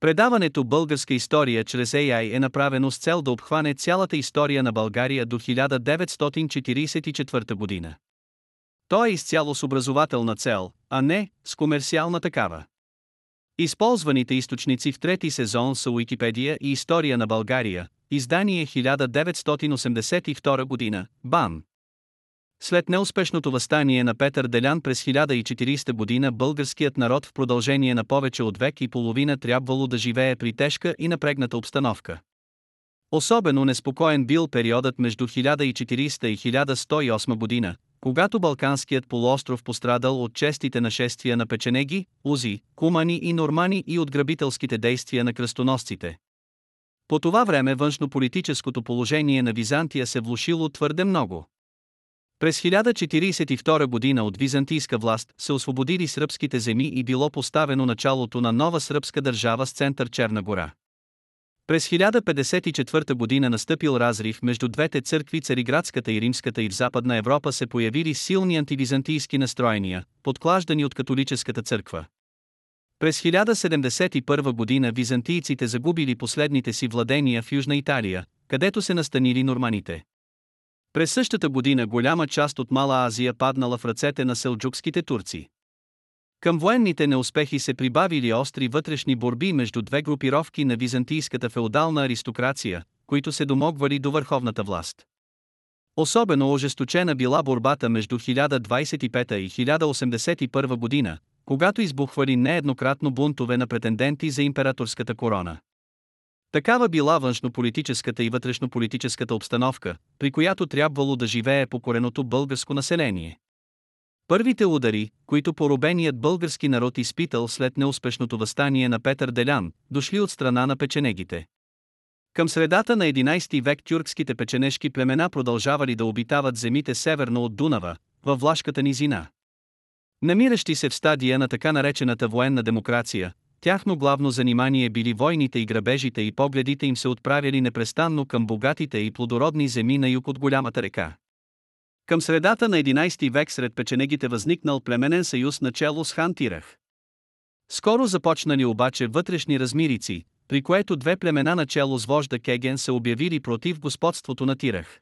Предаването Българска история чрез AI е направено с цел да обхване цялата история на България до 1944 година. То е изцяло с образователна цел, а не с комерциална такава. Използваните източници в трети сезон са Уикипедия и История на България, издание 1982 година, БАН. След неуспешното възстание на Петър Делян през 1040 година българският народ в продължение на повече от век и половина трябвало да живее при тежка и напрегната обстановка. Особено неспокоен бил периодът между 1040 и 1108 година, когато Балканският полуостров пострадал от честите нашествия на печенеги, узи, кумани и нормани и от грабителските действия на кръстоносците. По това време външнополитическото положение на Византия се влушило твърде много. През 1042 година от византийска власт се освободили сръбските земи и било поставено началото на нова сръбска държава с център Черна гора. През 1054 година настъпил разрив между двете църкви Цариградската и Римската и в Западна Европа се появили силни антивизантийски настроения, подклаждани от католическата църква. През 1071 година византийците загубили последните си владения в Южна Италия, където се настанили норманите. През същата година голяма част от Мала Азия паднала в ръцете на селджукските турци. Към военните неуспехи се прибавили остри вътрешни борби между две групировки на византийската феодална аристокрация, които се домогвали до върховната власт. Особено ожесточена била борбата между 1025 и 1081 година, когато избухвали нееднократно бунтове на претенденти за императорската корона. Такава била външнополитическата и вътрешнополитическата обстановка, при която трябвало да живее покореното българско население. Първите удари, които поробеният български народ изпитал след неуспешното възстание на Петър Делян, дошли от страна на печенегите. Към средата на 11 век тюркските печенешки племена продължавали да обитават земите северно от Дунава, във Влашката низина. Намиращи се в стадия на така наречената военна демокрация, тяхно главно занимание били войните и грабежите и погледите им се отправяли непрестанно към богатите и плодородни земи на юг от голямата река. Към средата на 11 век сред печенегите възникнал племенен съюз начало с хан Тирах. Скоро започнали обаче вътрешни размирици, при което две племена начало с вожда Кеген се обявили против господството на Тирах.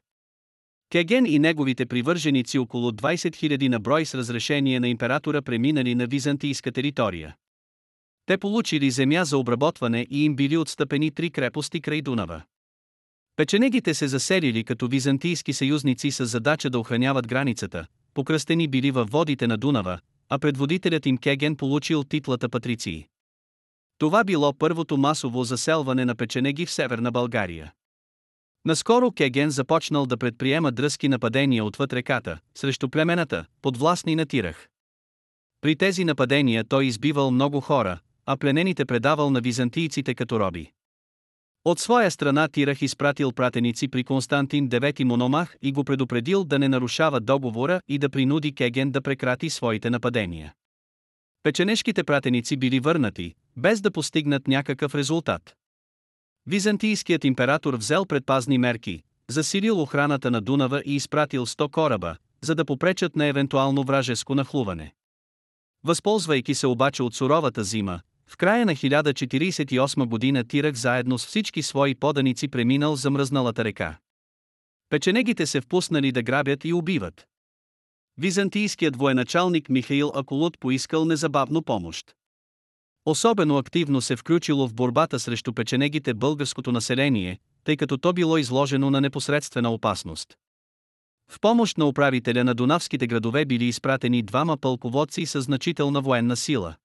Кеген и неговите привърженици около 20 000 на брой с разрешение на императора преминали на византийска територия. Те получили земя за обработване и им били отстъпени три крепости край Дунава. Печенегите се заселили като византийски съюзници с задача да охраняват границата, покръстени били във водите на Дунава, а предводителят им Кеген получил титлата патриции. Това било първото масово заселване на печенеги в Северна България. Наскоро Кеген започнал да предприема дръзки нападения отвъд реката, срещу племената, подвластни на Тирах. При тези нападения той избивал много хора, а пленените предавал на византийците като роби. От своя страна Тирах изпратил пратеници при Константин IX Мономах и го предупредил да не нарушава договора и да принуди Кеген да прекрати своите нападения. Печенешките пратеници били върнати, без да постигнат някакъв резултат. Византийският император взел предпазни мерки, засилил охраната на Дунава и изпратил 100 кораба, за да попречат на евентуално вражеско нахлуване. Възползвайки се обаче от суровата зима, в края на 1048 година Тирах заедно с всички свои поданици преминал замръзналата река. Печенегите се впуснали да грабят и убиват. Византийският военачалник Михаил Акулут поискал незабавно помощ. Особено активно се включило в борбата срещу печенегите българското население, тъй като то било изложено на непосредствена опасност. В помощ на управителя на Дунавските градове били изпратени двама пълководци със значителна военна сила.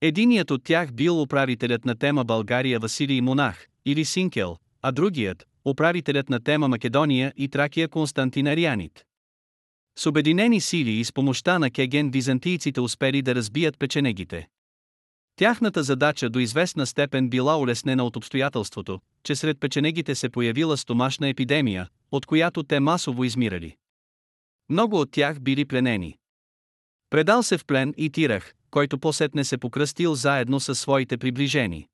Единият от тях бил управителят на тема България Василий Монах, или Синкел, а другият – управителят на тема Македония и Тракия Константин Арианит. С обединени сили и с помощта на Кеген византийците успели да разбият печенегите. Тяхната задача до известна степен била улеснена от обстоятелството, че сред печенегите се появила стомашна епидемия, от която те масово измирали. Много от тях били пленени. Предал се в плен и Тирах, който посетне се покръстил заедно със своите приближени.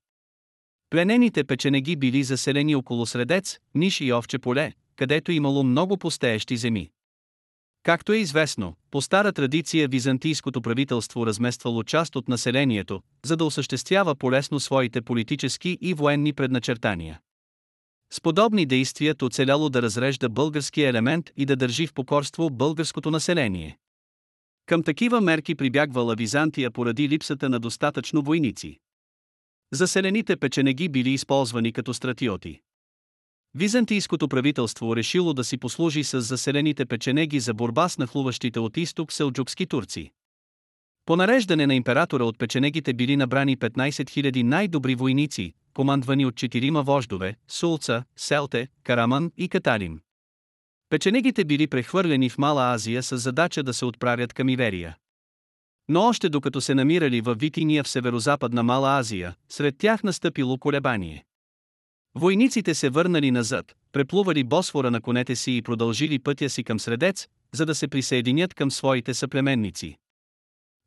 Пленените печенеги били заселени около Средец, Ниш и Овче поле, където имало много постеещи земи. Както е известно, по стара традиция византийското правителство размествало част от населението, за да осъществява полесно своите политически и военни предначертания. С подобни действия оцеляло да разрежда българския елемент и да държи в покорство българското население. Към такива мерки прибягвала Византия поради липсата на достатъчно войници. Заселените печенеги били използвани като стратиоти. Византийското правителство решило да си послужи с заселените печенеги за борба с нахлуващите от изток селджукски турци. По нареждане на императора от печенегите били набрани 15 000 най-добри войници, командвани от четирима вождове – Сулца, Селте, Караман и Каталим. Печенегите били прехвърлени в Мала Азия с задача да се отправят към Иверия. Но още докато се намирали във Витиния в северозападна Мала Азия, сред тях настъпило колебание. Войниците се върнали назад, преплували Босфора на конете си и продължили пътя си към Средец, за да се присъединят към своите съплеменници.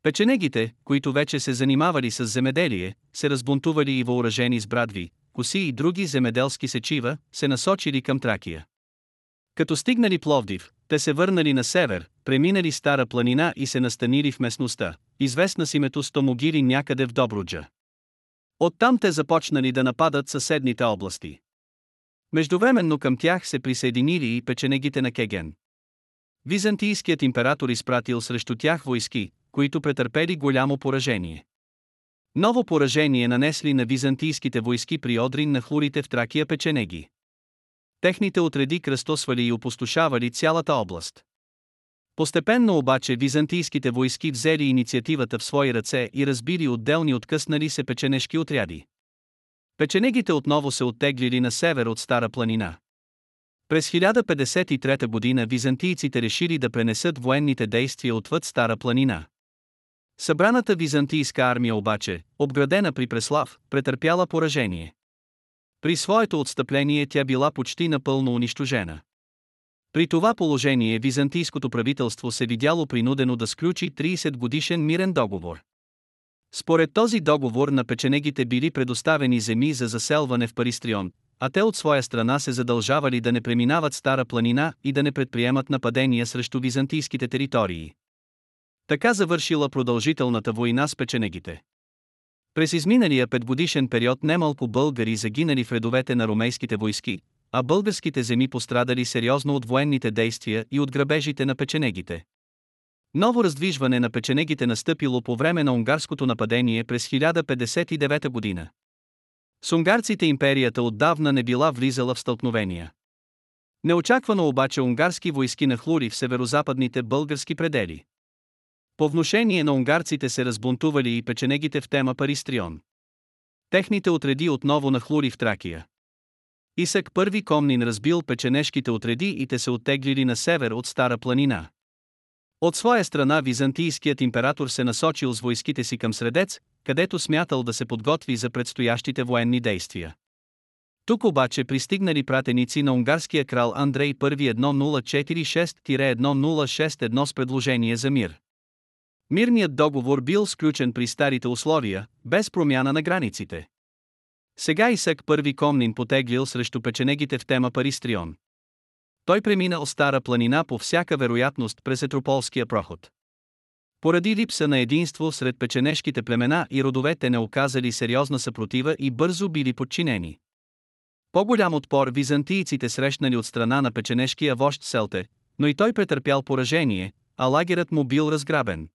Печенегите, които вече се занимавали с земеделие, се разбунтували и въоръжени с брадви, коси и други земеделски сечива, се насочили към Тракия. Като стигнали Пловдив, те се върнали на север, преминали Стара планина и се настанили в местността, известна с името Стомогири някъде в Добруджа. Оттам те започнали да нападат съседните области. Междувременно към тях се присъединили и печенегите на Кеген. Византийският император изпратил срещу тях войски, които претърпели голямо поражение. Ново поражение нанесли на византийските войски при Одрин на хлурите в Тракия печенеги. Техните отреди кръстосвали и опустошавали цялата област. Постепенно обаче византийските войски взели инициативата в свои ръце и разбили отделни откъснали се печенешки отряди. Печенегите отново се оттеглили на север от Стара планина. През 1053 година византийците решили да пренесат военните действия отвъд Стара планина. Събраната византийска армия обаче, обградена при Преслав, претърпяла поражение. При своето отстъпление тя била почти напълно унищожена. При това положение византийското правителство се видяло принудено да сключи 30 годишен мирен договор. Според този договор на печенегите били предоставени земи за заселване в Паристрион, а те от своя страна се задължавали да не преминават Стара планина и да не предприемат нападения срещу византийските територии. Така завършила продължителната война с печенегите. През изминалия петгодишен период немалко българи загинали в редовете на ромейските войски, а българските земи пострадали сериозно от военните действия и от грабежите на печенегите. Ново раздвижване на печенегите настъпило по време на унгарското нападение през 1059 година. С унгарците империята отдавна не била влизала в стълкновения. Неочаквано обаче унгарски войски нахлури в северозападните български предели. По внушение на унгарците се разбунтували и печенегите в тема Паристрион. Техните отреди отново нахлури в Тракия. Исък първи Комнин разбил печенешките отреди и те се оттеглили на север от Стара планина. От своя страна византийският император се насочил с войските си към Средец, където смятал да се подготви за предстоящите военни действия. Тук обаче пристигнали пратеници на унгарския крал Андрей I 1046-1061 с предложение за мир. Мирният договор бил сключен при старите условия, без промяна на границите. Сега Исък първи Комнин потеглил срещу печенегите в тема Паристрион. Той преминал Стара планина по всяка вероятност през Етрополския проход. Поради липса на единство сред печенешките племена и родовете не оказали сериозна съпротива и бързо били подчинени. По-голям отпор византийците срещнали от страна на печенешкия вожд Селте, но и той претърпял поражение, а лагерът му бил разграбен.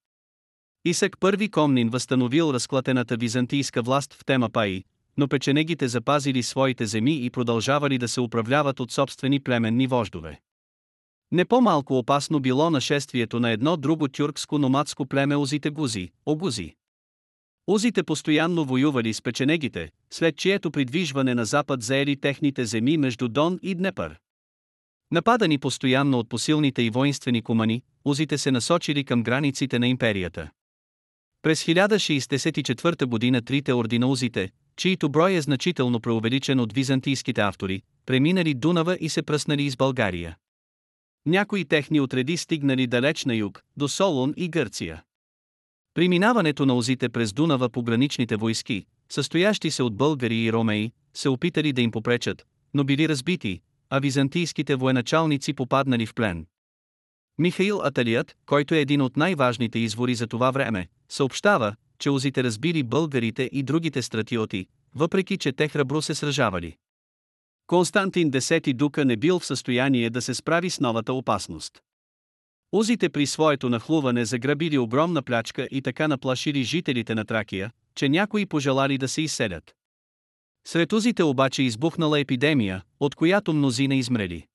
Исък първи Комнин възстановил разклатената византийска власт в тема Паи, но печенегите запазили своите земи и продължавали да се управляват от собствени племенни вождове. Не по-малко опасно било нашествието на едно друго тюркско номадско племе Озите Гузи, Огузи. Узите постоянно воювали с печенегите, след чието придвижване на запад заели техните земи между Дон и Днепър. Нападани постоянно от посилните и воинствени кумани, узите се насочили към границите на империята. През 1064 година трите ординаузите, чието брой е значително преувеличен от византийските автори, преминали Дунава и се пръснали из България. Някои техни отреди стигнали далеч на юг, до Солун и Гърция. Приминаването на озите през Дунава по граничните войски, състоящи се от българи и ромеи, се опитали да им попречат, но били разбити, а византийските военачалници попаднали в плен. Михаил Аталият, който е един от най-важните извори за това време, съобщава, че узите разбили българите и другите стратиоти, въпреки че те храбро се сражавали. Константин X Дука не бил в състояние да се справи с новата опасност. Узите при своето нахлуване заграбили огромна плячка и така наплашили жителите на Тракия, че някои пожелали да се изселят. Сред узите обаче избухнала епидемия, от която мнозина измрели.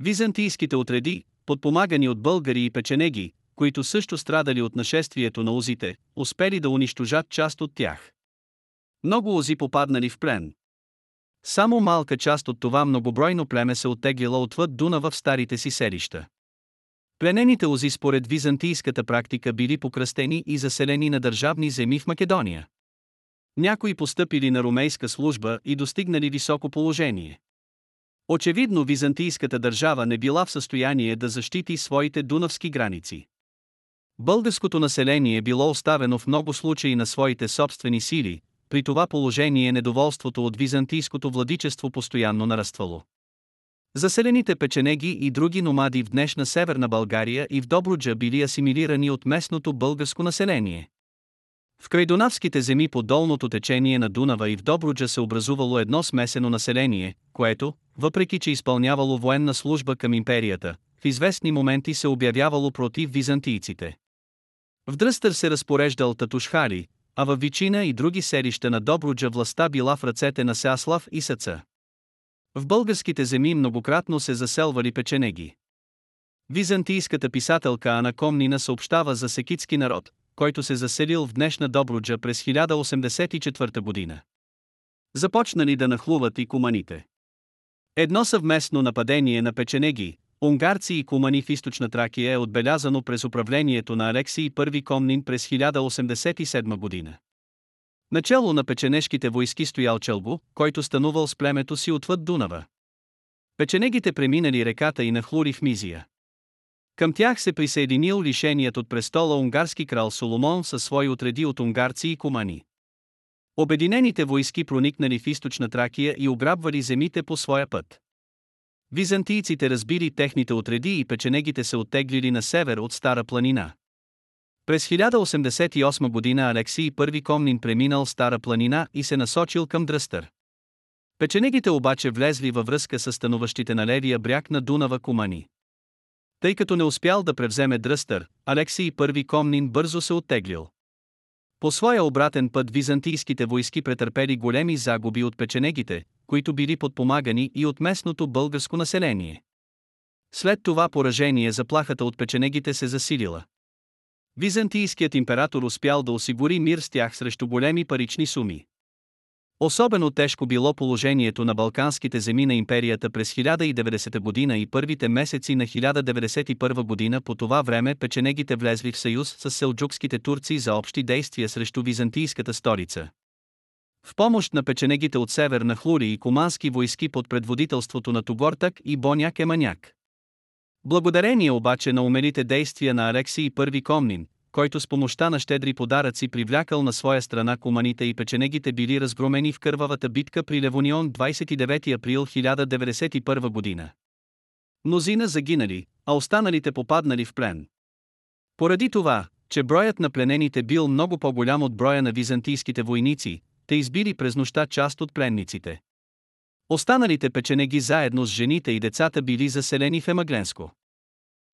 Византийските отреди, подпомагани от българи и печенеги, които също страдали от нашествието на узите, успели да унищожат част от тях. Много узи попаднали в плен. Само малка част от това многобройно племе се оттеглила отвъд Дунава в старите си селища. Пленените узи според византийската практика били покръстени и заселени на държавни земи в Македония. Някои постъпили на румейска служба и достигнали високо положение. Очевидно византийската държава не била в състояние да защити своите дунавски граници. Българското население било оставено в много случаи на своите собствени сили, при това положение недоволството от византийското владичество постоянно нараствало. Заселените печенеги и други номади в днешна Северна България и в Добруджа били асимилирани от местното българско население. В крайдонавските земи по долното течение на Дунава и в Добруджа се образувало едно смесено население, което, въпреки че изпълнявало военна служба към империята, в известни моменти се обявявало против византийците. В Дръстър се разпореждал Татушхари, а във Вичина и други селища на Добруджа властта била в ръцете на Сеаслав и Саца. В българските земи многократно се заселвали печенеги. Византийската писателка Ана Комнина съобщава за секитски народ, който се заселил в днешна Добруджа през 1084 година. Започнали да нахлуват и куманите. Едно съвместно нападение на печенеги, унгарци и кумани в източна Тракия е отбелязано през управлението на Алексий I Комнин през 1087 година. Начало на печенешките войски стоял Челбо, който станувал с племето си отвъд Дунава. Печенегите преминали реката и нахлури в Мизия. Към тях се присъединил лишеният от престола унгарски крал Соломон със свои отреди от унгарци и кумани. Обединените войски проникнали в източна Тракия и ограбвали земите по своя път. Византийците разбили техните отреди и печенегите се оттеглили на север от Стара планина. През 1088 година Алексий I Комнин преминал Стара планина и се насочил към Дръстър. Печенегите обаче влезли във връзка с стануващите на левия бряг на Дунава Кумани. Тъй като не успял да превземе Дръстър, Алексий I Комнин бързо се оттеглил. По своя обратен път византийските войски претърпели големи загуби от печенегите, които били подпомагани и от местното българско население. След това поражение заплахата от печенегите се засилила. Византийският император успял да осигури мир с тях срещу големи парични суми. Особено тежко било положението на балканските земи на империята през 1090 година и първите месеци на 1091 година по това време печенегите влезли в съюз с селджукските турци за общи действия срещу византийската столица. В помощ на печенегите от север на Хлури и кумански войски под предводителството на Тугортак и Боняк Еманяк. Благодарение обаче на умелите действия на Алексий I Комнин, който с помощта на щедри подаръци привлякал на своя страна куманите и печенегите били разгромени в кървавата битка при Левонион 29 април 1091 година. Мнозина загинали, а останалите попаднали в плен. Поради това, че броят на пленените бил много по-голям от броя на византийските войници, те избили през нощта част от пленниците. Останалите печенеги заедно с жените и децата били заселени в Емагленско.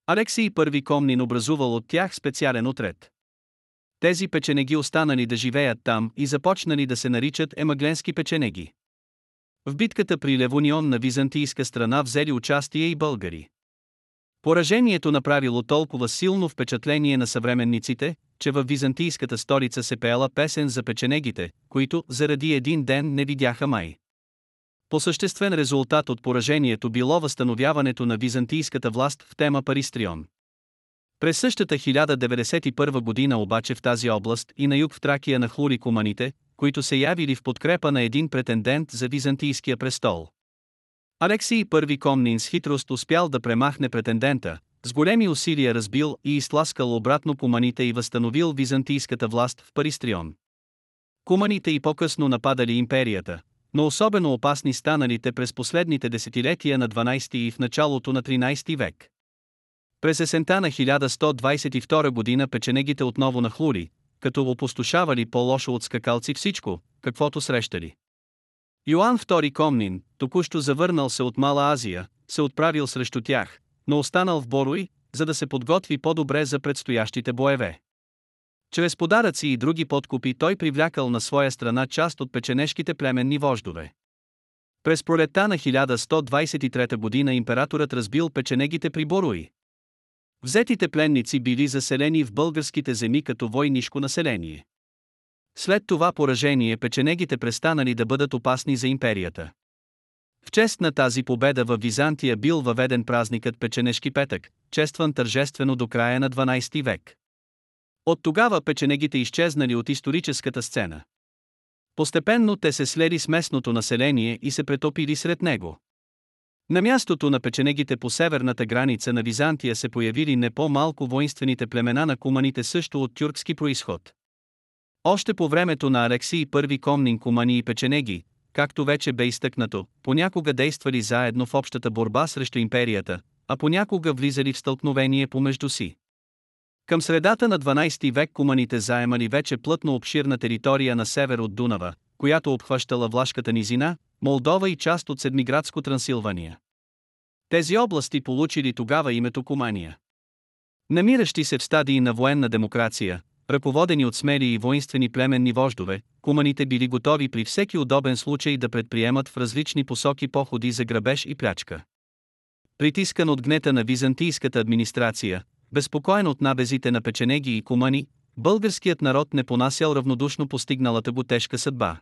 Алексий I Комнин образувал от тях специален отред. Тези печенеги останали да живеят там и започнали да се наричат емагленски печенеги. В битката при Левонион на византийска страна взели участие и българи. Поражението направило толкова силно впечатление на съвременниците, че във византийската столица се пеела песен за печенегите, които заради един ден не видяха май. По съществен резултат от поражението било възстановяването на византийската власт в тема Паристрион. През същата 1091 година обаче в тази област и на юг в Тракия на хлури куманите, които се явили в подкрепа на един претендент за византийския престол. Алексий I Комнин с хитрост успял да премахне претендента, с големи усилия разбил и изтласкал обратно куманите и възстановил византийската власт в Паристрион. Куманите и по-късно нападали империята, но особено опасни станалите през последните десетилетия на 12 и в началото на 13 век. През есента на 1122 година печенегите отново нахлури, като опустошавали по-лошо от скакалци всичко, каквото срещали. Йоан II Комнин, току-що завърнал се от Мала Азия, се отправил срещу тях, но останал в Боруи, за да се подготви по-добре за предстоящите боеве. Чрез подаръци и други подкупи той привлякал на своя страна част от печенешките племенни вождове. През пролетта на 1123 година императорът разбил печенегите при Боруи. Взетите пленници били заселени в българските земи като войнишко население. След това поражение печенегите престанали да бъдат опасни за империята. В чест на тази победа в Византия бил въведен празникът Печенешки петък, честван тържествено до края на 12 век. От тогава печенегите изчезнали от историческата сцена. Постепенно те се слели с местното население и се претопили сред него. На мястото на печенегите по северната граница на Византия се появили не по-малко воинствените племена на куманите също от тюркски происход. Още по времето на Алексий I Комнин кумани и печенеги, както вече бе изтъкнато, понякога действали заедно в общата борба срещу империята, а понякога влизали в стълкновение помежду си. Към средата на 12 век куманите заемали вече плътно обширна територия на север от Дунава, която обхващала Влашката низина, Молдова и част от Седмиградско Трансилвания. Тези области получили тогава името Кумания. Намиращи се в стадии на военна демокрация, ръководени от смели и воинствени племенни вождове, куманите били готови при всеки удобен случай да предприемат в различни посоки походи за грабеж и плячка. Притискан от гнета на византийската администрация, безпокоен от набезите на печенеги и кумани, българският народ не понасял равнодушно постигналата го тежка съдба.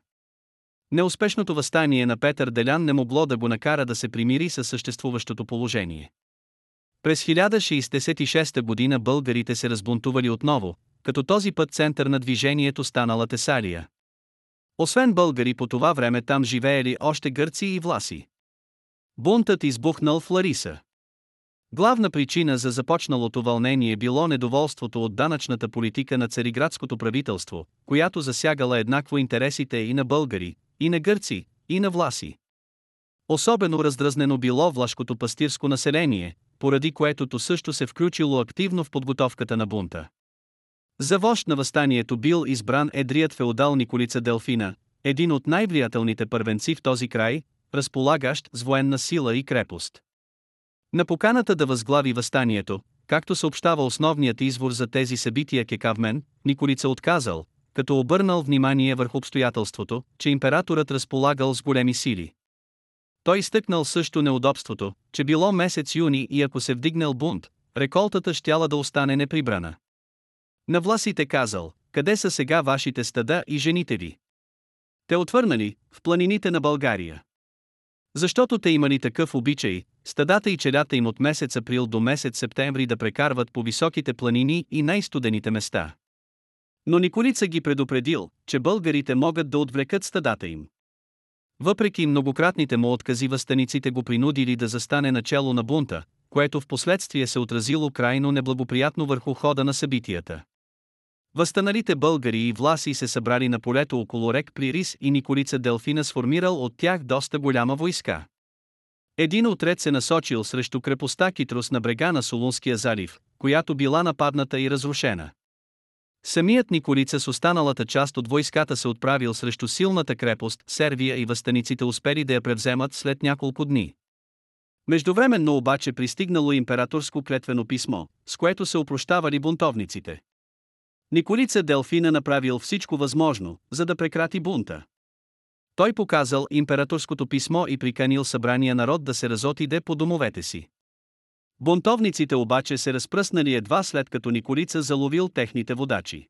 Неуспешното възстание на Петър Делян не могло да го накара да се примири със съществуващото положение. През 1066 година българите се разбунтували отново, като този път център на движението станала Тесалия. Освен българи по това време там живеели още гърци и власи. Бунтът избухнал в Лариса. Главна причина за започналото вълнение било недоволството от данъчната политика на цариградското правителство, която засягала еднакво интересите и на българи, и на гърци, и на власи. Особено раздразнено било влашкото пастирско население, поради което то също се включило активно в подготовката на бунта. За вожд на възстанието бил избран едрият феодал Николица Делфина, един от най-влиятелните първенци в този край, разполагащ с военна сила и крепост. На поканата да възглави възстанието, както съобщава основният извор за тези събития Кекавмен, Николица отказал, като обърнал внимание върху обстоятелството, че императорът разполагал с големи сили. Той изтъкнал също неудобството, че било месец юни и ако се вдигнал бунт, реколтата щяла да остане неприбрана. На власите казал, къде са сега вашите стада и жените ви? Те отвърнали, в планините на България. Защото те имали такъв обичай, стадата и челята им от месец април до месец септември да прекарват по високите планини и най-студените места. Но Николица ги предупредил, че българите могат да отвлекат стадата им. Въпреки многократните му откази възстаниците го принудили да застане начало на бунта, което в последствие се отразило крайно неблагоприятно върху хода на събитията. Възстаналите българи и власи се събрали на полето около рек Плирис и Николица Делфина сформирал от тях доста голяма войска. Един отред се насочил срещу крепостта Китрус на брега на Солунския залив, която била нападната и разрушена. Самият Николица с останалата част от войската се отправил срещу силната крепост, Сервия и възстаниците успели да я превземат след няколко дни. Междувременно обаче пристигнало императорско клетвено писмо, с което се опрощавали бунтовниците. Николица Делфина направил всичко възможно, за да прекрати бунта. Той показал императорското писмо и приканил събрания народ да се разотиде по домовете си. Бунтовниците обаче се разпръснали едва след като Николица заловил техните водачи.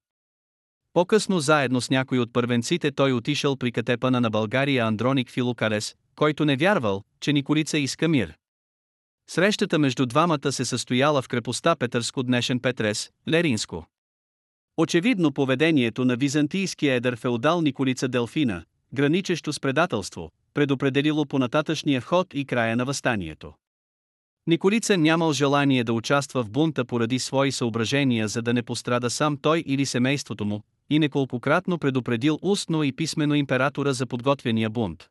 По-късно заедно с някой от първенците той отишъл при катепана на България Андроник Филокарес, който не вярвал, че Николица иска мир. Срещата между двамата се състояла в крепостта Петърско днешен Петрес, Леринско. Очевидно поведението на византийския едър феодал Николица Делфина, граничещо с предателство, предопределило понататъчния ход и края на възстанието. Николица нямал желание да участва в бунта поради свои съображения за да не пострада сам той или семейството му, и неколкократно предупредил устно и писмено императора за подготвения бунт.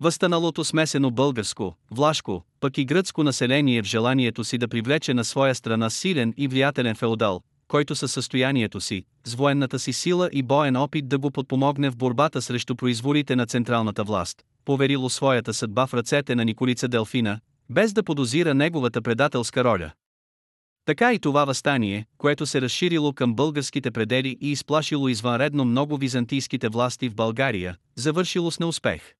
Възстаналото смесено българско, влашко, пък и гръцко население в желанието си да привлече на своя страна силен и влиятелен феодал, който със състоянието си, с военната си сила и боен опит да го подпомогне в борбата срещу произволите на централната власт, поверило своята съдба в ръцете на Николица Делфина, без да подозира неговата предателска роля. Така и това възстание, което се разширило към българските предели и изплашило извънредно много византийските власти в България, завършило с неуспех.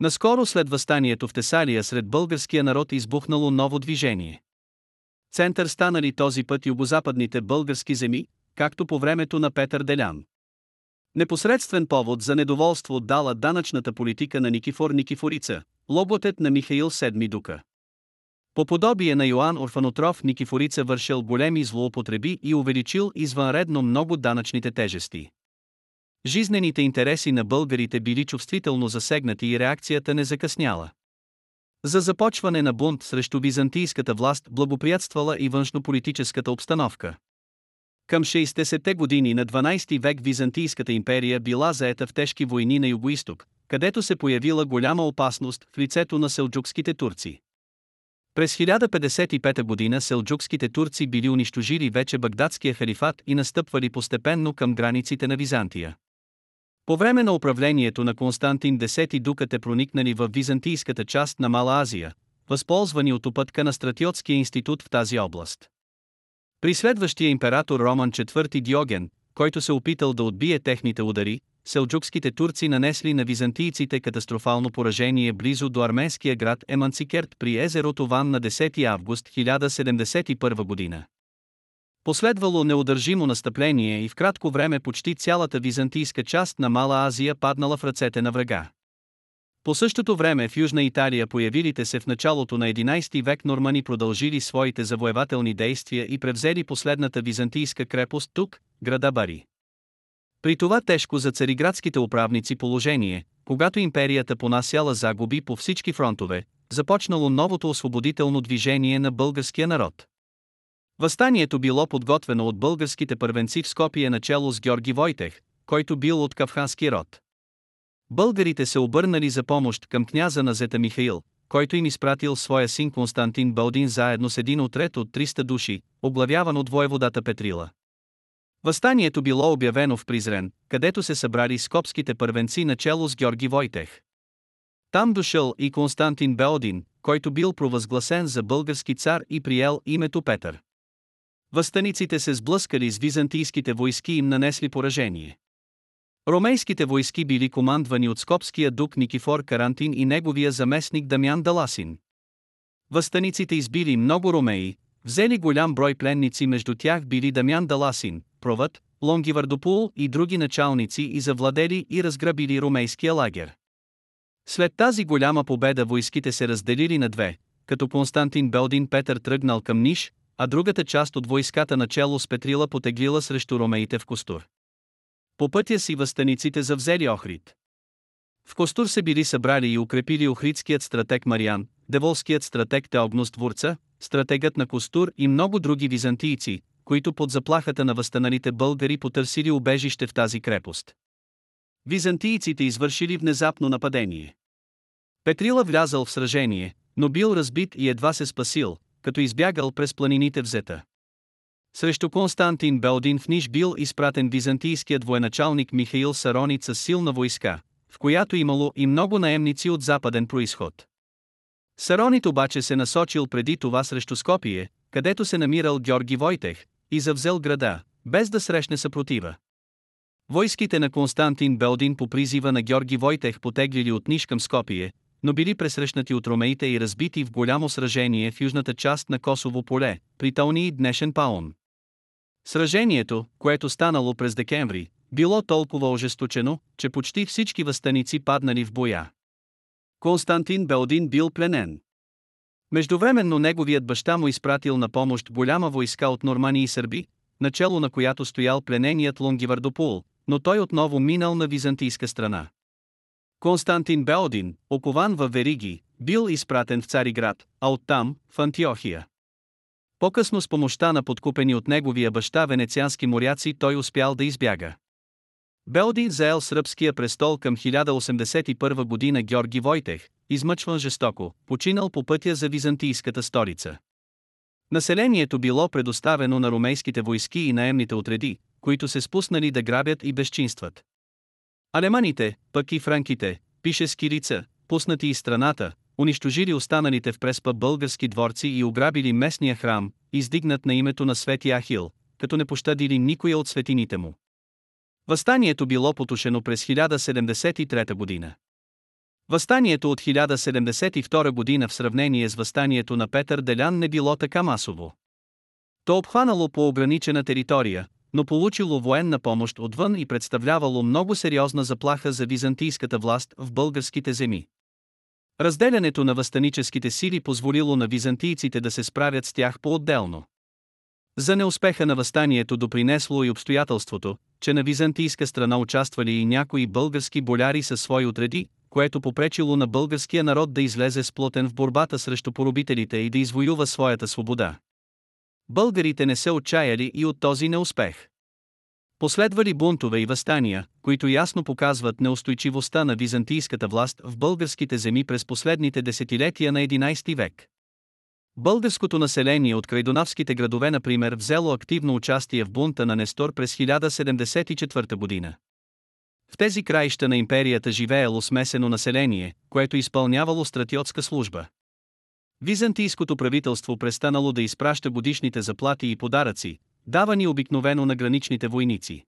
Наскоро след възстанието в Тесалия сред българския народ избухнало ново движение. Център станали този път югозападните български земи, както по времето на Петър Делян. Непосредствен повод за недоволство дала данъчната политика на Никифор Никифорица, лоботет на Михаил Седми Дука. По подобие на Йоанн Орфанотров Никифорица вършил големи злоупотреби и увеличил извънредно много данъчните тежести. Жизнените интереси на българите били чувствително засегнати и реакцията не закъсняла. За започване на бунт срещу византийската власт благоприятствала и външнополитическата обстановка. Към 60-те години на 12 век Византийската империя била заета в тежки войни на югоисток, където се появила голяма опасност в лицето на селджукските турци. През 1055 година селджукските турци били унищожили вече Багдадския халифат и настъпвали постепенно към границите на Византия. По време на управлението на Константин X дукът е проникнали в византийската част на Мала Азия, възползвани от опътка на Стратиотския институт в тази област. При следващия император Роман IV Диоген, който се опитал да отбие техните удари, селджукските турци нанесли на византийците катастрофално поражение близо до арменския град Еманцикерт при езерото Ван на 10 август 1071 година. Последвало неудържимо настъпление и в кратко време почти цялата византийска част на Мала Азия паднала в ръцете на врага. По същото време в Южна Италия появилите се в началото на 11 век нормани продължили своите завоевателни действия и превзели последната византийска крепост тук, града Бари. При това тежко за цариградските управници положение, когато империята понасяла загуби по всички фронтове, започнало новото освободително движение на българския народ. Възстанието било подготвено от българските първенци в Скопие начало с Георги Войтех, който бил от кавхански род. Българите се обърнали за помощ към княза на Зета Михаил, който им изпратил своя син Константин Бълдин заедно с един отред от 300 души, оглавяван от воеводата Петрила. Възстанието било обявено в Призрен, където се събрали скопските първенци начало с Георги Войтех. Там дошъл и Константин Беодин, който бил провъзгласен за български цар и приел името Петър. Възстаниците се сблъскали с византийските войски и им нанесли поражение. Ромейските войски били командвани от скопския дук Никифор Карантин и неговия заместник Дамян Даласин. Възстаниците избили много ромеи, взели голям брой пленници между тях били Дамян Даласин, Провът, Лонгивардопул и други началници и завладели и разграбили ромейския лагер. След тази голяма победа войските се разделили на две, като Константин Белдин Петър тръгнал към Ниш, а другата част от войската начало с Петрила потеглила срещу ромеите в Костур. По пътя си възстаниците завзели Охрид. В Костур се били събрали и укрепили охридският стратег Мариан, деволският стратег Теогност Вурца, стратегът на Костур и много други византийци, които под заплахата на възстаналите българи потърсили убежище в тази крепост. Византийците извършили внезапно нападение. Петрила влязал в сражение, но бил разбит и едва се спасил, като избягал през планините взета. Срещу Константин Белдин в Ниш бил изпратен византийският военачалник Михаил Сарониц с силна войска, в която имало и много наемници от западен происход. Саронит обаче се насочил преди това срещу Скопие, където се намирал Георги Войтех, и завзел града, без да срещне съпротива. Войските на Константин Белдин по призива на Георги Войтех потеглили от Ниш към Скопие, но били пресрещнати от ромеите и разбити в голямо сражение в южната част на Косово поле, при Тони и днешен Паун. Сражението, което станало през декември, било толкова ожесточено, че почти всички възстаници паднали в боя. Константин Белдин бил пленен. Междувременно неговият баща му изпратил на помощ голяма войска от нормани и сърби, начало на която стоял плененият Лонгивардопул, но той отново минал на византийска страна. Константин Беодин, окован във Вериги, бил изпратен в Цариград, а оттам в Антиохия. По-късно с помощта на подкупени от неговия баща венециански моряци той успял да избяга. Белди заел сръбския престол към 1081 година Георги Войтех, измъчван жестоко, починал по пътя за византийската столица. Населението било предоставено на румейските войски и наемните отреди, които се спуснали да грабят и безчинстват. Алеманите, пък и франките, пише Скирица, пуснати из страната, унищожили останалите в Преспа български дворци и ограбили местния храм, издигнат на името на Свети Ахил, като не пощадили никоя от светините му. Възстанието било потушено през 1073 година. Възстанието от 1072 година в сравнение с възстанието на Петър Делян не било така масово. То обхванало по ограничена територия, но получило военна помощ отвън и представлявало много сериозна заплаха за византийската власт в българските земи. Разделянето на възстаническите сили позволило на византийците да се справят с тях по-отделно. За неуспеха на възстанието допринесло и обстоятелството, че на византийска страна участвали и някои български боляри със свои отреди, което попречило на българския народ да излезе сплотен в борбата срещу поробителите и да извоюва своята свобода. Българите не се отчаяли и от този неуспех. Последвали бунтове и възстания, които ясно показват неустойчивостта на византийската власт в българските земи през последните десетилетия на 11 век. Българското население от крайдонавските градове, например, взело активно участие в бунта на Нестор през 1074 година. В тези краища на империята живеело смесено население, което изпълнявало стратиотска служба. Византийското правителство престанало да изпраща годишните заплати и подаръци, давани обикновено на граничните войници.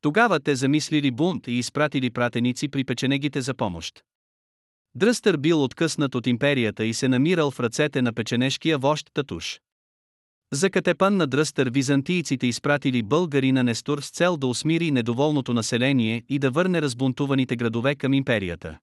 Тогава те замислили бунт и изпратили пратеници при печенегите за помощ. Дръстър бил откъснат от империята и се намирал в ръцете на печенешкия вожд Татуш. За Катепан на Дръстър византийците изпратили българи на Нестор с цел да усмири недоволното население и да върне разбунтуваните градове към империята.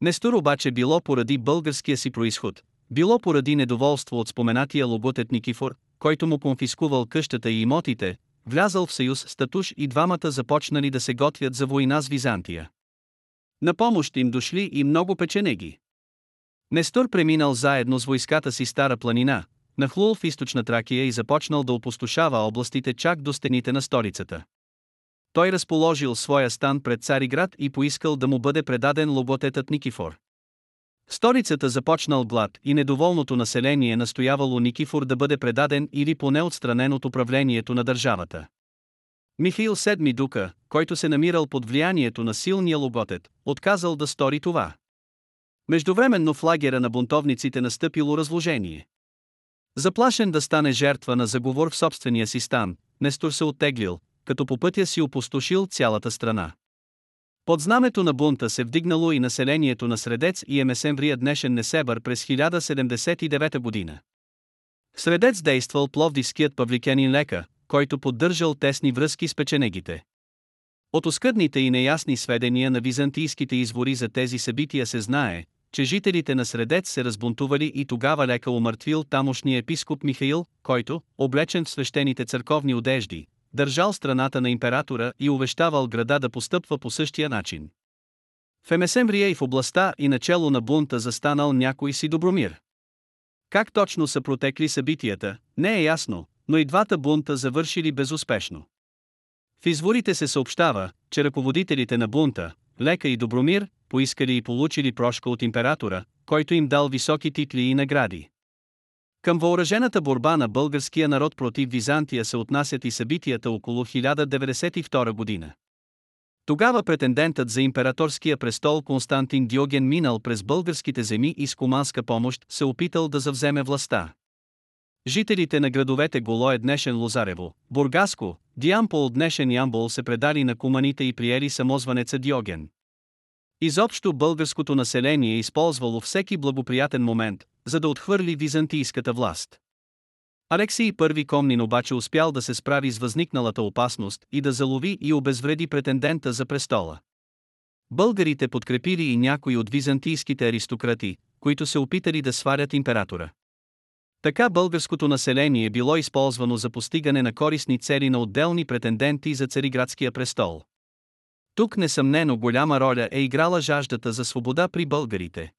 Нестор обаче било поради българския си происход, било поради недоволство от споменатия логотет Никифор, който му конфискувал къщата и имотите, влязал в съюз с Татуш и двамата започнали да се готвят за война с Византия. На помощ им дошли и много печенеги. Нестор преминал заедно с войската си Стара планина, нахлул в източна Тракия и започнал да опустошава областите чак до стените на столицата. Той разположил своя стан пред Цариград и поискал да му бъде предаден лоботетът Никифор. Столицата започнал глад и недоволното население настоявало Никифор да бъде предаден или поне отстранен от управлението на държавата. Михаил VII Дука, който се намирал под влиянието на силния логотет, отказал да стори това. Междувременно в лагера на бунтовниците настъпило разложение. Заплашен да стане жертва на заговор в собствения си стан, Нестор се оттеглил, като по пътя си опустошил цялата страна. Под знамето на бунта се вдигнало и населението на Средец и Емесемврия днешен Несебър през 1079 година. Средец действал пловдивският павликянин Лека, който поддържал тесни връзки с печенегите. От оскъдните и неясни сведения на византийските извори за тези събития се знае, че жителите на Средец се разбунтували и тогава лека умъртвил тамошния епископ Михаил, който, облечен в свещените църковни одежди, държал страната на императора и увещавал града да постъпва по същия начин. В Емесемврия и в областта и начало на бунта застанал някой си Добромир. Как точно са протекли събитията, не е ясно, но и двата бунта завършили безуспешно. В изворите се съобщава, че ръководителите на бунта, Лека и Добромир, поискали и получили прошка от императора, който им дал високи титли и награди. Към въоръжената борба на българския народ против Византия се отнасят и събитията около 1092 година. Тогава претендентът за императорския престол Константин Диоген минал през българските земи и с команска помощ се опитал да завземе властта. Жителите на градовете Голое днешен Лозарево, Бургаско, Диампол днешен Ямбол се предали на куманите и приели самозванеца Диоген. Изобщо българското население е използвало всеки благоприятен момент, за да отхвърли византийската власт. Алексий I Комнин обаче успял да се справи с възникналата опасност и да залови и обезвреди претендента за престола. Българите подкрепили и някои от византийските аристократи, които се опитали да сварят императора. Така българското население било използвано за постигане на корисни цели на отделни претенденти за цариградския престол. Тук несъмнено голяма роля е играла жаждата за свобода при българите.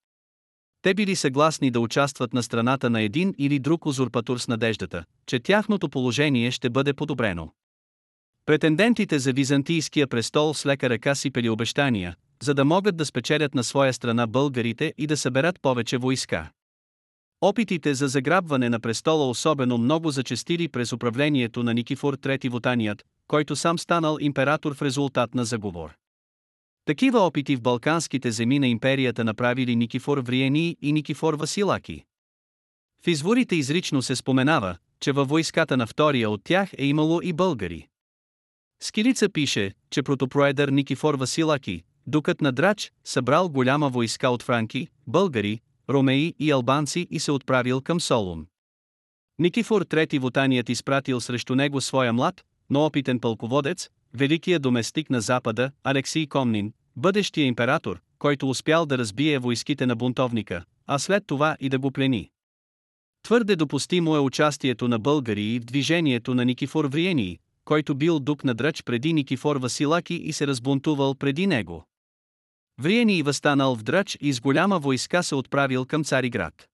Те били съгласни да участват на страната на един или друг узурпатор с надеждата, че тяхното положение ще бъде подобрено. Претендентите за византийския престол с лека ръка сипели обещания, за да могат да спечелят на своя страна българите и да съберат повече войска. Опитите за заграбване на престола особено много зачестили през управлението на Никифор III Вотаният, който сам станал император в резултат на заговор. Такива опити в балканските земи на империята направили Никифор Вриени и Никифор Василаки. В изворите изрично се споменава, че във войската на втория от тях е имало и българи. Скилица пише, че протопроедър Никифор Василаки, докът на Драч, събрал голяма войска от франки, българи, ромеи и албанци и се отправил към Солун. Никифор III Вотаният изпратил срещу него своя млад, но опитен пълководец, великия доместик на Запада, Алексий Комнин, бъдещия император, който успял да разбие войските на бунтовника, а след това и да го плени. Твърде допустимо е участието на българи и в движението на Никифор Вриении, който бил дук на дръч преди Никифор Василаки и се разбунтувал преди него. Вриени възстанал в дръч и с голяма войска се отправил към Цариград.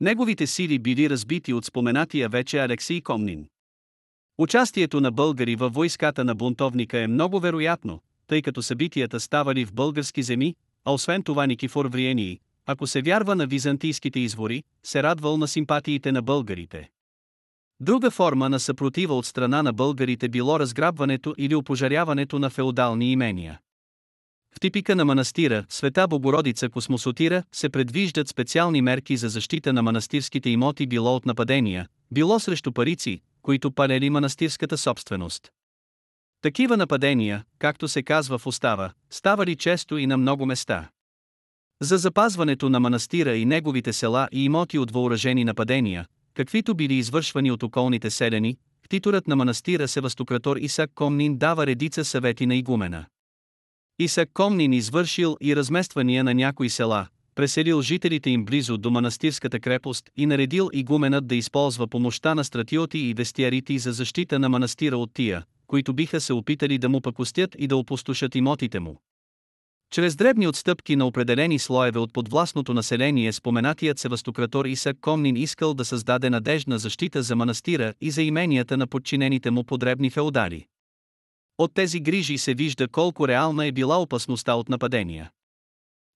Неговите сили били разбити от споменатия вече Алексий Комнин. Участието на българи във войската на бунтовника е много вероятно, тъй като събитията ставали в български земи, а освен това Никифор Вриении, ако се вярва на византийските извори, се радвал на симпатиите на българите. Друга форма на съпротива от страна на българите било разграбването или опожаряването на феодални имения. В типика на манастира, Света Богородица Космосотира, се предвиждат специални мерки за защита на манастирските имоти било от нападения, било срещу парици, които палели манастирската собственост. Такива нападения, както се казва в устава, ставали често и на много места. За запазването на манастира и неговите села и имоти от въоръжени нападения, каквито били извършвани от околните селени, титурът на манастира Севастократор Исак Комнин дава редица съвети на игумена. Исак Комнин извършил и размествания на някои села, преселил жителите им близо до манастирската крепост и наредил игуменът да използва помощта на стратиоти и вестиарити за защита на манастира от тия, които биха се опитали да му пакостят и да опустошат имотите му. Чрез дребни отстъпки на определени слоеве от подвластното население споменатият севастократор Исак Комнин искал да създаде надежна защита за манастира и за именията на подчинените му подребни феодали. От тези грижи се вижда колко реална е била опасността от нападения.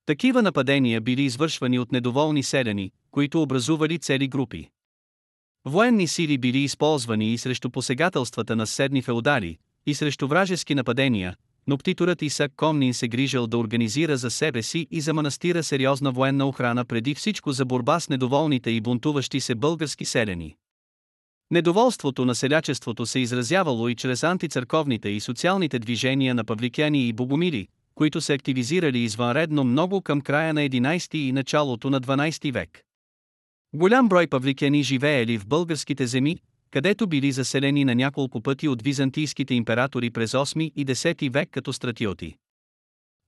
Такива нападения били извършвани от недоволни селяни, които образували цели групи. Военни сили били използвани и срещу посегателствата на седни феодали, и срещу вражески нападения, но птиторът Исак Комнин се грижал да организира за себе си и за манастира сериозна военна охрана преди всичко за борба с недоволните и бунтуващи се български селени. Недоволството на селячеството се изразявало и чрез антицърковните и социалните движения на павликяни и богомили, които се активизирали извънредно много към края на 11 и началото на 12 век. Голям брой павликяни живеели в българските земи, където били заселени на няколко пъти от византийските императори през 8 и 10 век като стратиоти.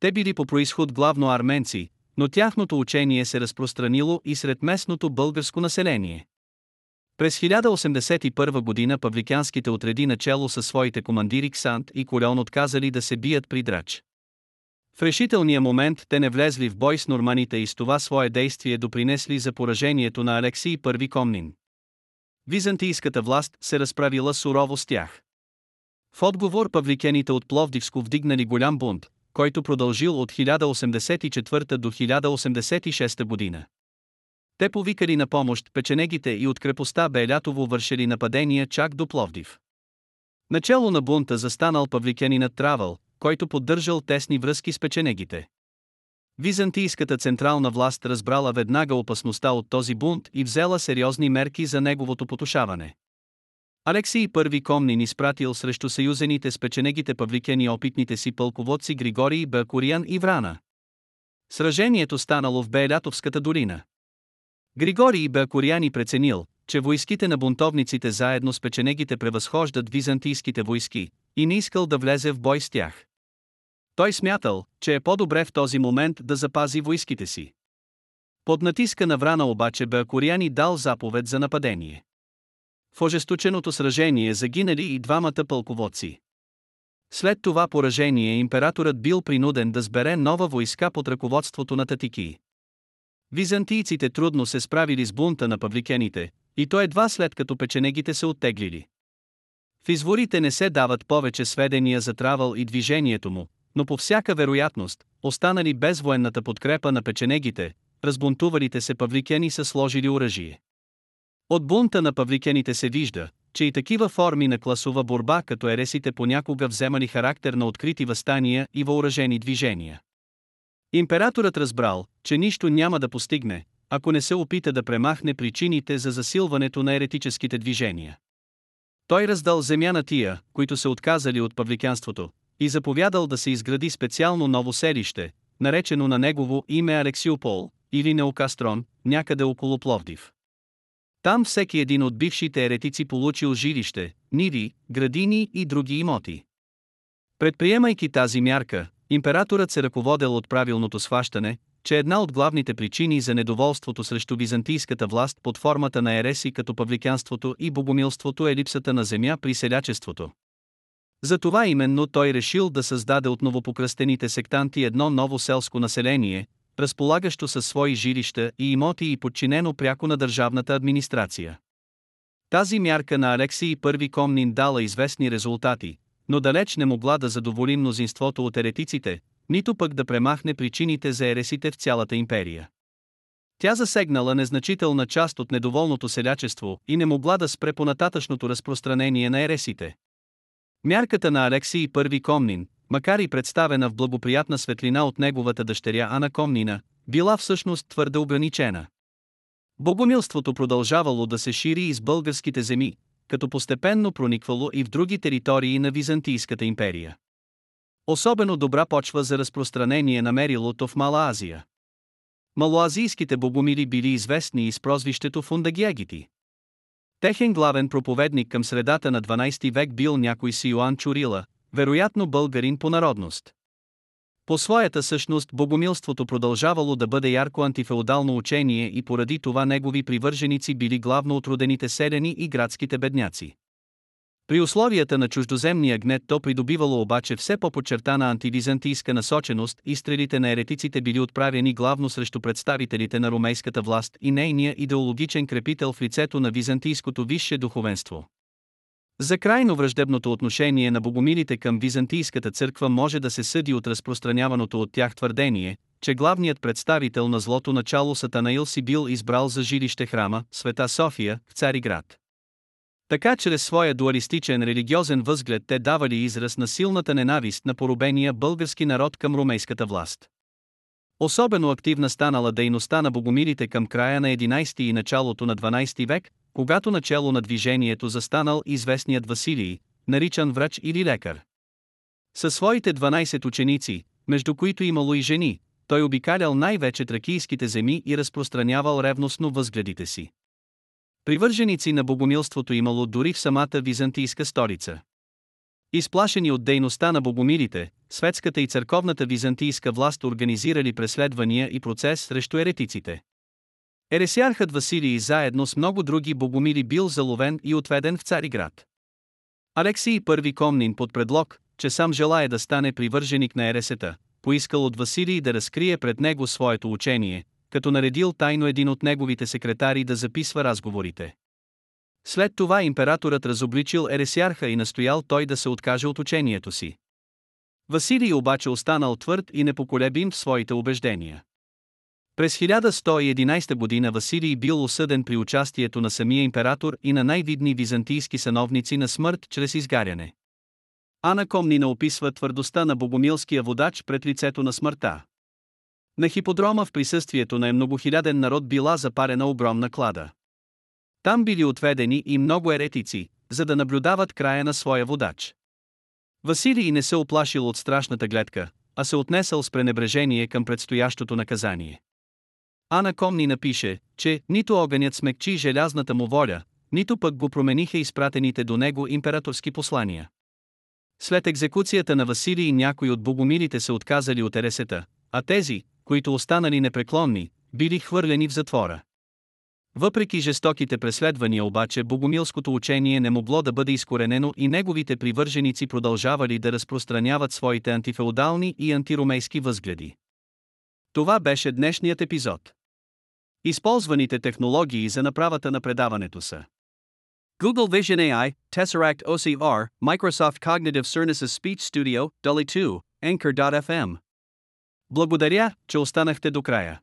Те били по происход главно арменци, но тяхното учение се разпространило и сред местното българско население. През 1081 година павликянските отреди начало със своите командири Ксант и Колеон отказали да се бият при драч. В решителния момент те не влезли в бой с норманите и с това свое действие допринесли за поражението на Алексий I Комнин. Византийската власт се разправила сурово с тях. В отговор павликените от Пловдивско вдигнали голям бунт, който продължил от 1084 до 1086 година. Те повикали на помощ печенегите и от крепостта Белятово вършили нападения чак до Пловдив. Начало на бунта застанал павликянинът Травъл, който поддържал тесни връзки с печенегите. Византийската централна власт разбрала веднага опасността от този бунт и взела сериозни мерки за неговото потушаване. Алексий I Комнин изпратил срещу съюзените с печенегите павликени опитните си пълководци Григорий Бакуриан и Врана. Сражението станало в Белятовската долина. Григорий Бакуриани преценил, че войските на бунтовниците заедно с печенегите превъзхождат византийските войски, и не искал да влезе в бой с тях. Той смятал, че е по-добре в този момент да запази войските си. Под натиска на Врана обаче Бакуриани дал заповед за нападение. В ожесточеното сражение загинали и двамата пълководци. След това поражение императорът бил принуден да сбере нова войска под ръководството на Татики. Византийците трудно се справили с бунта на павликените, и то едва след като печенегите се оттеглили. В изворите не се дават повече сведения за Травъл и движението му, но по всяка вероятност, останали без военната подкрепа на печенегите, разбунтувалите се павликени са сложили оръжие. От бунта на павликените се вижда, че и такива форми на класова борба като ересите понякога вземали характер на открити възстания и въоръжени движения. Императорът разбрал, че нищо няма да постигне, ако не се опита да премахне причините за засилването на еретическите движения. Той раздал земя на тия, които се отказали от павликянството, и заповядал да се изгради специално ново селище, наречено на негово име Алексиопол, или Неокастрон, някъде около Пловдив. Там всеки един от бившите еретици получил жилище, ниви, градини и други имоти. Предприемайки тази мярка, императорът се ръководел от правилното схващане, че една от главните причини за недоволството срещу византийската власт под формата на ереси като павликянството и богомилството е липсата на земя при селячеството. Затова именно той решил да създаде от новопокръстените сектанти едно ново селско население, разполагащо със свои жилища и имоти и подчинено пряко на държавната администрация. Тази мярка на Алексий I Комнин дала известни резултати, но далеч не могла да задоволи мнозинството от еретиците, нито пък да премахне причините за ересите в цялата империя. Тя засегнала незначителна част от недоволното селячество и не могла да спре понататъчното разпространение на ересите. Мярката на Алексий I Комнин, макар и представена в благоприятна светлина от неговата дъщеря Ана Комнина, била всъщност твърде ограничена. Богомилството продължавало да се шири из българските земи, като постепенно прониквало и в други територии на Византийската империя. Особено добра почва за разпространение намерило то в Мала Азия. Малоазийските богомили били известни и с прозвището Фундагиагити. Техен главен проповедник към средата на 12 век бил някой си Йоан Чурила, вероятно българин по народност. По своята същност богомилството продължавало да бъде ярко антифеодално учение и поради това негови привърженици били главно отродените селяни и градските бедняци. При условията на чуждоземния гнет то придобивало обаче все по-подчертана антивизантийска насоченост и стрелите на еретиците били отправени главно срещу представителите на ромейската власт и нейния идеологичен крепител в лицето на византийското висше духовенство. За крайно враждебното отношение на богомилите към Византийската църква може да се съди от разпространяваното от тях твърдение, че главният представител на злото начало Сатанаил си бил избрал за жилище храма, Света София, в Цариград. Така чрез своя дуалистичен религиозен възглед те давали израз на силната ненавист на поробения български народ към ромейската власт. Особено активна станала дейността на богомилите към края на 11 и началото на 12 век, когато начало на движението застанал известният Василий, наричан врач или лекар. Със своите 12 ученици, между които имало и жени, той обикалял най-вече тракийските земи и разпространявал ревностно възгледите си. Привърженици на богомилството имало дори в самата византийска столица. Изплашени от дейността на богомилите, светската и църковната византийска власт организирали преследвания и процес срещу еретиците. Ересиархът Василий заедно с много други богомили бил заловен и отведен в Цариград. Алексий I Комнин под предлог, че сам желая да стане привърженик на ересета, поискал от Василий да разкрие пред него своето учение, като наредил тайно един от неговите секретари да записва разговорите. След това императорът разобличил ересиарха и настоял той да се откаже от учението си. Василий обаче останал твърд и непоколебим в своите убеждения. През 1111 година Василий бил осъден при участието на самия император и на най-видни византийски сановници на смърт чрез изгаряне. Ана Комнина описва твърдостта на богомилския водач пред лицето на смъртта. На хиподрома в присъствието на многохиляден народ била запарена огромна клада. Там били отведени и много еретици, за да наблюдават края на своя водач. Василий не се оплашил от страшната гледка, а се отнесъл с пренебрежение към предстоящото наказание. Ана Комни напише, че нито огънят смекчи желязната му воля, нито пък го промениха изпратените до него императорски послания. След екзекуцията на Василий някои от богомилите се отказали от ересета, а тези, които останали непреклонни, били хвърлени в затвора. Въпреки жестоките преследвания обаче богомилското учение не могло да бъде изкоренено и неговите привърженици продължавали да разпространяват своите антифеодални и антиромейски възгледи. Това беше днешният епизод. Използваните технологии за направата на предаването са Google Vision AI, Tesseract OCR, Microsoft Cognitive Services Speech Studio, Dolly 2, Anchor.fm. Благодаря, че останахте до края.